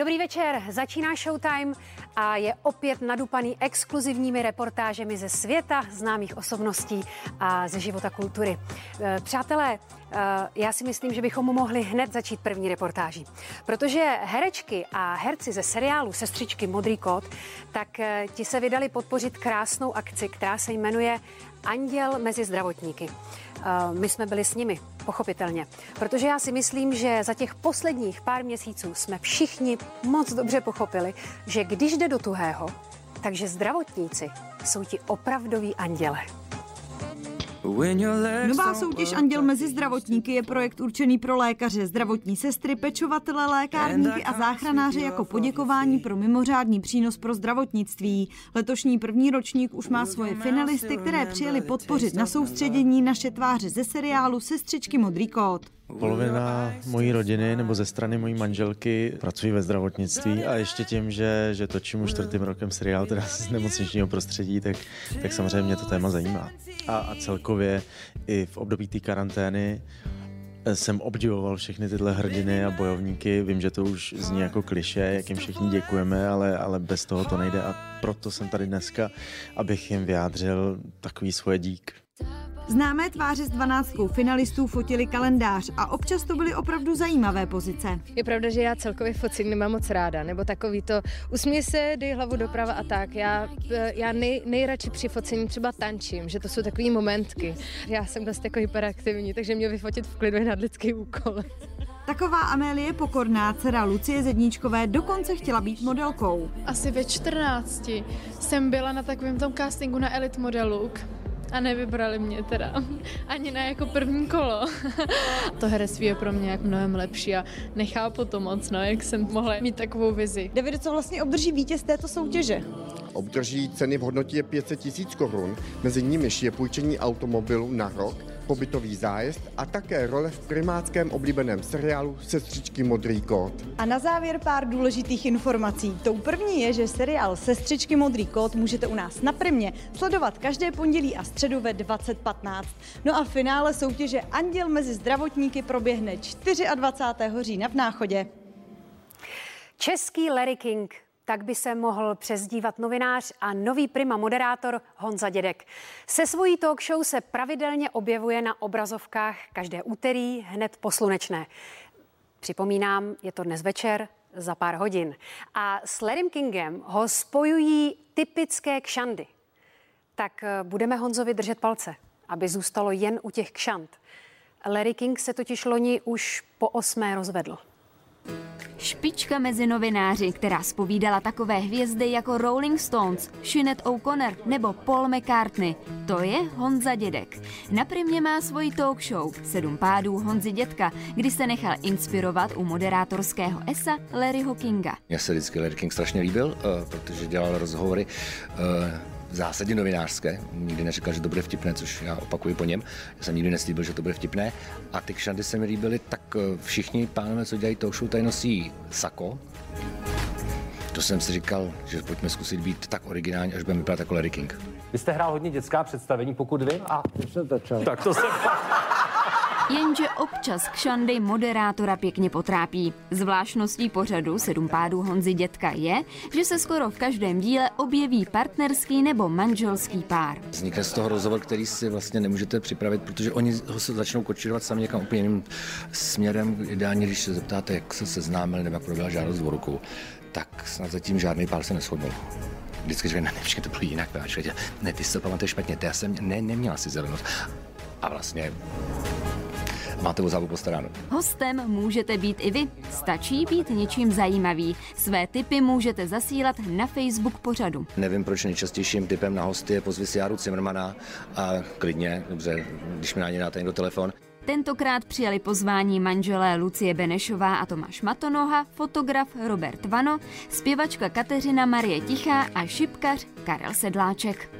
Dobrý večer, začíná Showtime a je opět nadupaný exkluzivními reportážemi ze světa známých osobností a ze života kultury. Eh, přátelé, eh, já si myslím, že bychom mohli hned začít první reportáží. Protože herečky a herci ze seriálu Sestřičky Modrý kód, tak eh, ti se vydali podpořit krásnou akci, která se jmenuje Anděl mezi zdravotníky. My jsme byli s nimi, pochopitelně. Protože já si myslím, že za těch posledních pár měsíců jsme všichni moc dobře pochopili, že když jde do tuhého, takže zdravotníci jsou ti opravdoví anděle. Nová soutěž Anděl mezi zdravotníky je projekt určený pro lékaře, zdravotní sestry, pečovatele, lékárníky a záchranáře jako poděkování pro mimořádný přínos pro zdravotnictví. Letošní první ročník už má svoje finalisty, které přijeli podpořit na soustředění naše tváře ze seriálu Sestřičky Modrý kód. Polovina mojí rodiny nebo ze strany mojí manželky pracují ve zdravotnictví a ještě tím, že, že točím už čtvrtým rokem seriál teda z nemocničního prostředí, tak, tak samozřejmě mě to téma zajímá. A, a celkově i v období té karantény eh, jsem obdivoval všechny tyhle hrdiny a bojovníky. Vím, že to už zní jako kliše, jak jim všichni děkujeme, ale, ale bez toho to nejde a proto jsem tady dneska, abych jim vyjádřil takový svoje dík. Známé tváře z 12 finalistů fotili kalendář a občas to byly opravdu zajímavé pozice. Je pravda, že já celkově focení nemám moc ráda, nebo takový to usměj se, dej hlavu doprava a tak. Já, já nej, nejradši při focení třeba tančím, že to jsou takové momentky. Já jsem dost jako hyperaktivní, takže mě vyfotit v klidu je nadlidský úkol. Taková Amélie Pokorná, dcera Lucie Zedníčkové, dokonce chtěla být modelkou. Asi ve 14 jsem byla na takovém tom castingu na Elite Model a nevybrali mě teda ani na jako první kolo. to herectví je pro mě jak mnohem lepší a nechápu to moc, no, jak jsem mohla mít takovou vizi. David, co vlastně obdrží vítěz této soutěže? Obdrží ceny v hodnotě 500 tisíc korun, mezi nimiž je půjčení automobilu na rok, pobytový zájezd a také role v primáckém oblíbeném seriálu Sestřičky Modrý kód. A na závěr pár důležitých informací. Tou první je, že seriál Sestřičky Modrý kód můžete u nás na Primě sledovat každé pondělí a středu ve 2015. No a finále soutěže Anděl mezi zdravotníky proběhne 24. října v Náchodě. Český Larry King tak by se mohl přezdívat novinář a nový prima moderátor Honza Dědek. Se svojí talk show se pravidelně objevuje na obrazovkách každé úterý hned po slunečné. Připomínám, je to dnes večer za pár hodin. A s Larrym Kingem ho spojují typické kšandy. Tak eh, budeme Honzovi držet palce, aby zůstalo jen u těch kšand. Larry King se totiž loni už po osmé rozvedl. Špička mezi novináři, která spovídala takové hvězdy jako Rolling Stones, Sinead O'Connor nebo Paul McCartney. To je Honza Dědek. Na primě má svoji talk show Sedm pádů Honzi Dětka, kdy se nechal inspirovat u moderátorského esa Larryho Kinga. Mně se vždycky Larry King strašně líbil, eh, protože dělal rozhovory eh, v zásadě novinářské. Nikdy neříkal, že to bude vtipné, což já opakuji po něm. Já jsem nikdy neslíbil, že to bude vtipné. A ty kšandy se mi líbily, tak eh, všichni pánové, co dělají talk show, tady nosí sako. To jsem si říkal, že pojďme zkusit být tak originální, až budeme vypadat jako Larry King. Vy jste hrál hodně dětská představení, pokud vím. A už jsem začal. Tak to se... Jenže občas kšandy moderátora pěkně potrápí. Zvláštností pořadu Sedm pádů Honzy Dětka je, že se skoro v každém díle objeví partnerský nebo manželský pár. Vznikne z toho rozhovor, který si vlastně nemůžete připravit, protože oni ho se začnou kočírovat sami někam úplně jiným směrem. Ideálně, když se zeptáte, jak se seznámili nebo jak proběhla žádost v ruku, tak snad zatím žádný pár se neschodnul vždycky říkají, ne, ne, to bylo jinak, ne, ty si to pamatuješ špatně, ty já jsem, ne, neměla si zelenost. A vlastně máte o závu postaráno. Hostem můžete být i vy. Stačí být něčím zajímavý. Své tipy můžete zasílat na Facebook pořadu. Nevím, proč nejčastějším typem na hosty je pozvis Járu Cimrmana a klidně, dobře, když mi na ně dáte někdo telefon. Tentokrát přijali pozvání manželé Lucie Benešová a Tomáš Matonoha, fotograf Robert Vano, zpěvačka Kateřina Marie Tichá a šipkař Karel Sedláček.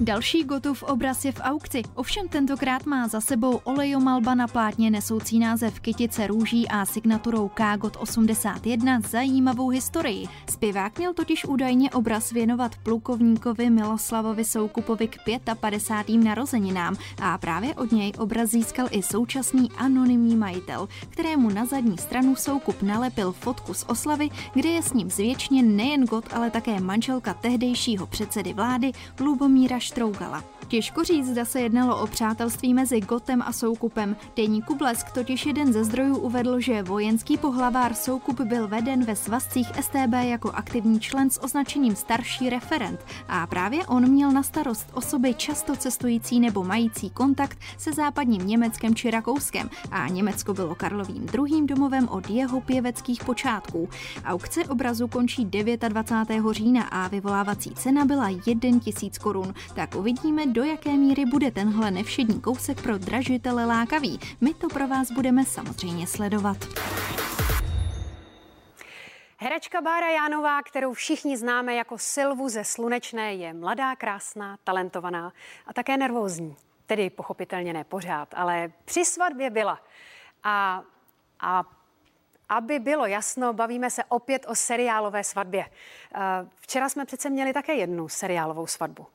Další gotův obraz je v aukci, ovšem tentokrát má za sebou olejomalba na plátně nesoucí název Kytice růží a signaturou Kágot 81 zajímavou historii. Zpěvák měl totiž údajně obraz věnovat plukovníkovi Miloslavovi Soukupovi k 55. narozeninám a právě od něj obraz získal i současný anonymní majitel, kterému na zadní stranu Soukup nalepil fotku z oslavy, kde je s ním zvětšně nejen got, ale také manželka tehdejšího předsedy vlády Lubomíra Štrougala. Těžko říct, zda se jednalo o přátelství mezi Gotem a Soukupem. Deníku Blesk totiž jeden ze zdrojů uvedl, že vojenský pohlavár Soukup byl veden ve svazcích STB jako aktivní člen s označením starší referent a právě on měl na starost osoby často cestující nebo mající kontakt se západním Německem či Rakouskem a Německo bylo Karlovým druhým domovem od jeho pěveckých počátků. Aukce obrazu končí 29. října a vyvolávací cena byla 1 tisíc korun. Tak uvidíme, do jaké míry bude tenhle nevšední kousek pro dražitele lákavý. My to pro vás budeme samozřejmě sledovat. Herečka Bára Jánová, kterou všichni známe jako Silvu ze Slunečné, je mladá, krásná, talentovaná a také nervózní. Tedy pochopitelně ne pořád, ale při svatbě byla. A, a aby bylo jasno, bavíme se opět o seriálové svatbě. Včera jsme přece měli také jednu seriálovou svatbu.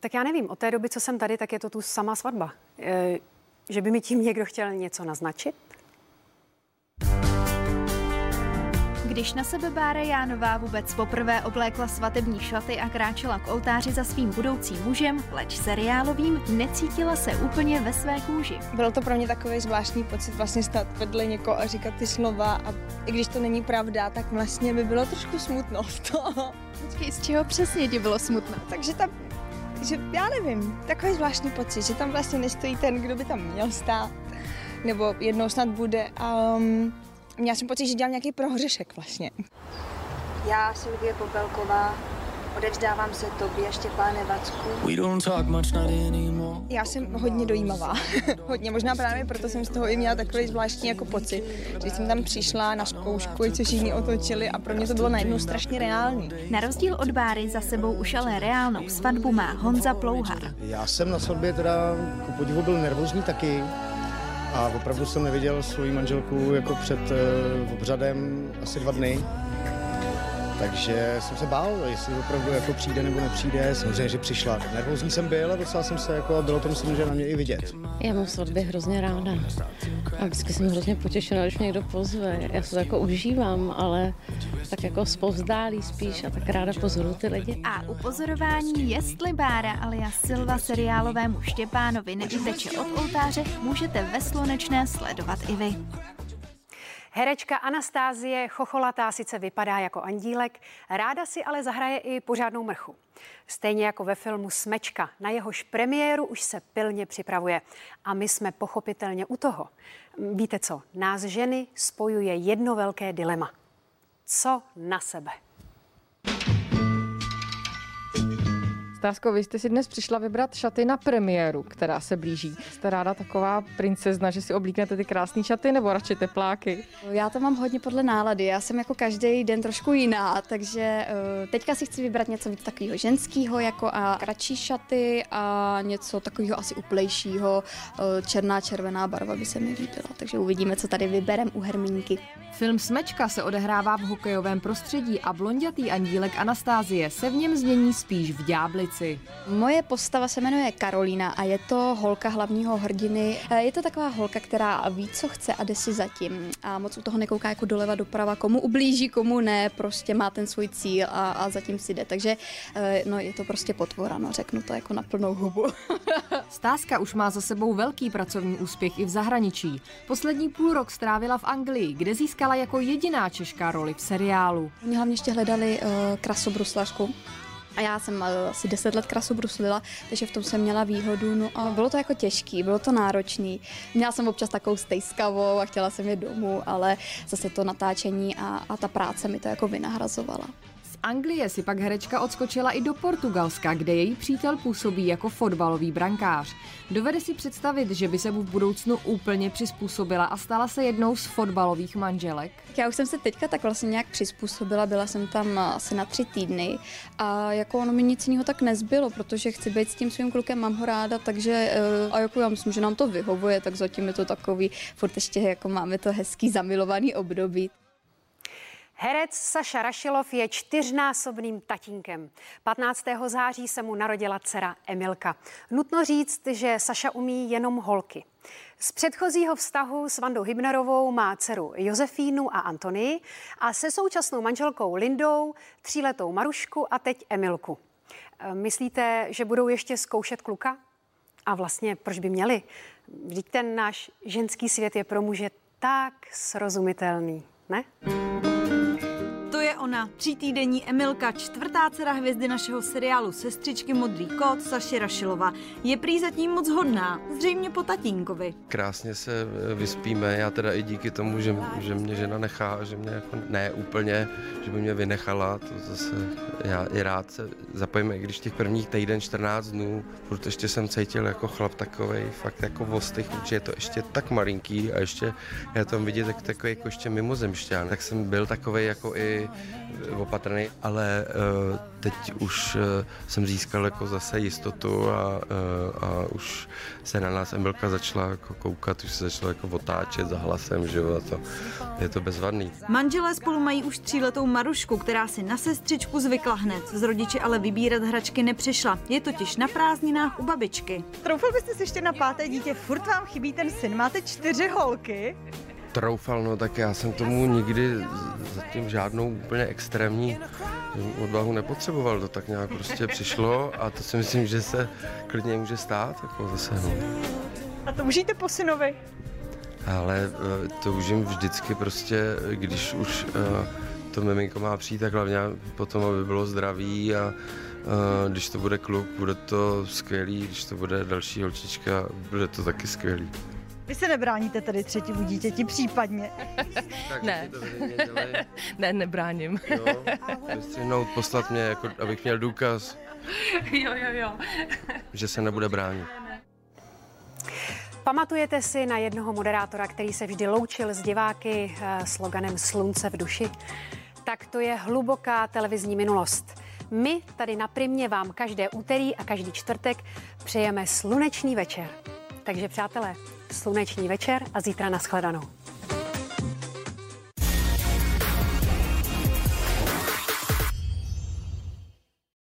Tak já nevím, od té doby, co jsem tady, tak je to tu sama svatba. E, že by mi tím někdo chtěl něco naznačit? Když na sebe Bára Jánová vůbec poprvé oblékla svatební šaty a kráčela k oltáři za svým budoucím mužem, leč seriálovým, necítila se úplně ve své kůži. Bylo to pro mě takový zvláštní pocit vlastně stát vedle někoho a říkat ty slova a i když to není pravda, tak vlastně by bylo trošku smutno v toho. Počkej, z čeho přesně ti bylo smutno? Takže ta že já nevím, takový zvláštní pocit, že tam vlastně nestojí ten, kdo by tam měl stát, nebo jednou snad bude. Um, měla jsem pocit, že dělám nějaký prohřešek vlastně. Já, Silvie Popelková, Odevzdávám se tobě, Štěpáne Vacku. Já jsem hodně dojímavá. hodně, možná právě proto jsem z toho i měla takový zvláštní jako pocit, že jsem tam přišla na zkoušku, co všichni otočili a pro mě to bylo najednou strašně reální. Na rozdíl od Báry za sebou už ale reálnou svatbu má Honza Plouhar. Já jsem na svatbě teda ku podivu byl nervózní taky, a opravdu jsem neviděl svou manželku jako před uh, obřadem asi dva dny. Takže jsem se bál, jestli opravdu jako přijde nebo nepřijde. Samozřejmě, že přišla. Nervózní jsem byl a docela jsem se jako, bylo to myslím, že na mě i vidět. Já mám svatby hrozně ráda. A vždycky jsem hrozně potěšená, když mě někdo pozve. Já se to jako užívám, ale tak jako spovzdálí spíš a tak ráda pozoruju ty lidi. A upozorování, jestli Bára alias Silva seriálovému Štěpánovi neuteče od oltáře, můžete ve Slunečné sledovat i vy. Herečka Anastázie Chocholatá sice vypadá jako andílek, ráda si ale zahraje i pořádnou mrchu. Stejně jako ve filmu Smečka, na jehož premiéru už se pilně připravuje. A my jsme pochopitelně u toho. Víte co, nás ženy spojuje jedno velké dilema. Co na sebe? Stásko, vy jste si dnes přišla vybrat šaty na premiéru, která se blíží. Jste ráda taková princezna, že si oblíknete ty krásné šaty nebo radši tepláky? Já to mám hodně podle nálady. Já jsem jako každý den trošku jiná, takže uh, teďka si chci vybrat něco víc takového ženského, jako a kratší šaty a něco takového asi uplejšího. Uh, černá, červená barva by se mi líbila, takže uvidíme, co tady vyberem u Hermínky. Film Smečka se odehrává v hokejovém prostředí a blondětý andílek Anastázie se v něm změní spíš v ďáblici. Moje postava se jmenuje Karolina a je to holka hlavního hrdiny. Eh, je to taková holka, která ví, co chce a jde si zatím a moc u toho nekouká jako doleva doprava, komu ublíží, komu ne, prostě má ten svůj cíl a, a zatím si jde. Takže eh, no, je to prostě potvora, no, řeknu to jako na plnou hubu. Stázka už má za sebou velký pracovní úspěch i v zahraničí. Poslední půl rok strávila v Anglii, kde získala jako jediná česká roli v seriálu. Oni hlavně ještě hledali uh, krasobruslařku. A já jsem asi deset let krasu bruslila, takže v tom jsem měla výhodu. No a bylo to jako těžký, bylo to náročný. Měla jsem občas takovou stejskavou a chtěla jsem je domů, ale zase to natáčení a, a ta práce mi to jako vynahrazovala. Anglie si pak herečka odskočila i do Portugalska, kde její přítel působí jako fotbalový brankář. Dovede si představit, že by se mu v budoucnu úplně přizpůsobila a stala se jednou z fotbalových manželek? Já už jsem se teďka tak vlastně nějak přizpůsobila, byla jsem tam asi na tři týdny a jako ono mi nic jiného tak nezbylo, protože chci být s tím svým klukem, mám ho ráda, takže eh, a jako já myslím, že nám to vyhovuje, tak zatím je to takový, furt ještě jako máme to hezký zamilovaný období. Herec Saša Rašilov je čtyřnásobným tatínkem. 15. září se mu narodila dcera Emilka. Nutno říct, že Saša umí jenom holky. Z předchozího vztahu s Vandou Hybnerovou má dceru Josefínu a Antonii a se současnou manželkou Lindou, tříletou Marušku a teď Emilku. E, myslíte, že budou ještě zkoušet kluka? A vlastně proč by měli? Vždyť ten náš ženský svět je pro muže tak srozumitelný, ne? Ona, třítýdenní Emilka, čtvrtá dcera hvězdy našeho seriálu Sestřičky Modrý kot, Saši Rašilova. Je prý zatím moc hodná, zřejmě po tatínkovi. Krásně se eh, vyspíme, já teda i díky tomu, že, že mě žena nechá, že mě jako ne úplně, že by mě vynechala, to zase já i rád se zapojím, i když těch prvních týden, 14 dnů, protože ještě jsem cítil jako chlap takový, fakt jako vostych, že je to ještě tak malinký a ještě já tam vidět tak, takový jako ještě mimozemšťan, tak jsem byl takový jako i opatrný, ale uh, teď už uh, jsem získal jako zase jistotu a, uh, a už se na nás Emilka začala jako koukat, už se začala jako otáčet za hlasem, že jo, a to je to bezvadný. Manželé spolu mají už tříletou Marušku, která si na sestřičku zvykla hned. Z rodiče ale vybírat hračky nepřišla. Je totiž na prázdninách u babičky. Troufal byste si ještě na páté dítě, furt vám chybí ten syn, máte čtyři holky? Troufal, no tak já jsem tomu nikdy zatím žádnou úplně extrémní odvahu nepotřeboval, to tak nějak prostě přišlo a to si myslím, že se klidně může stát, jako zase, no. A to užijte po synovi? Ale eh, to užím vždycky prostě, když už eh, to miminko má přijít, tak hlavně potom, aby bylo zdraví a eh, když to bude kluk, bude to skvělý, když to bude další holčička, bude to taky skvělý. Vy se nebráníte tedy třetímu dítěti případně? ne. ne, nebráním. Jo, poslat mě, jako, abych měl důkaz. jo, jo, jo. že se nebude bránit. Pamatujete si na jednoho moderátora, který se vždy loučil s diváky eh, sloganem Slunce v duši? Tak to je hluboká televizní minulost. My tady na Primě vám každé úterý a každý čtvrtek přejeme slunečný večer. Takže přátelé, sluneční večer a zítra nashledanou.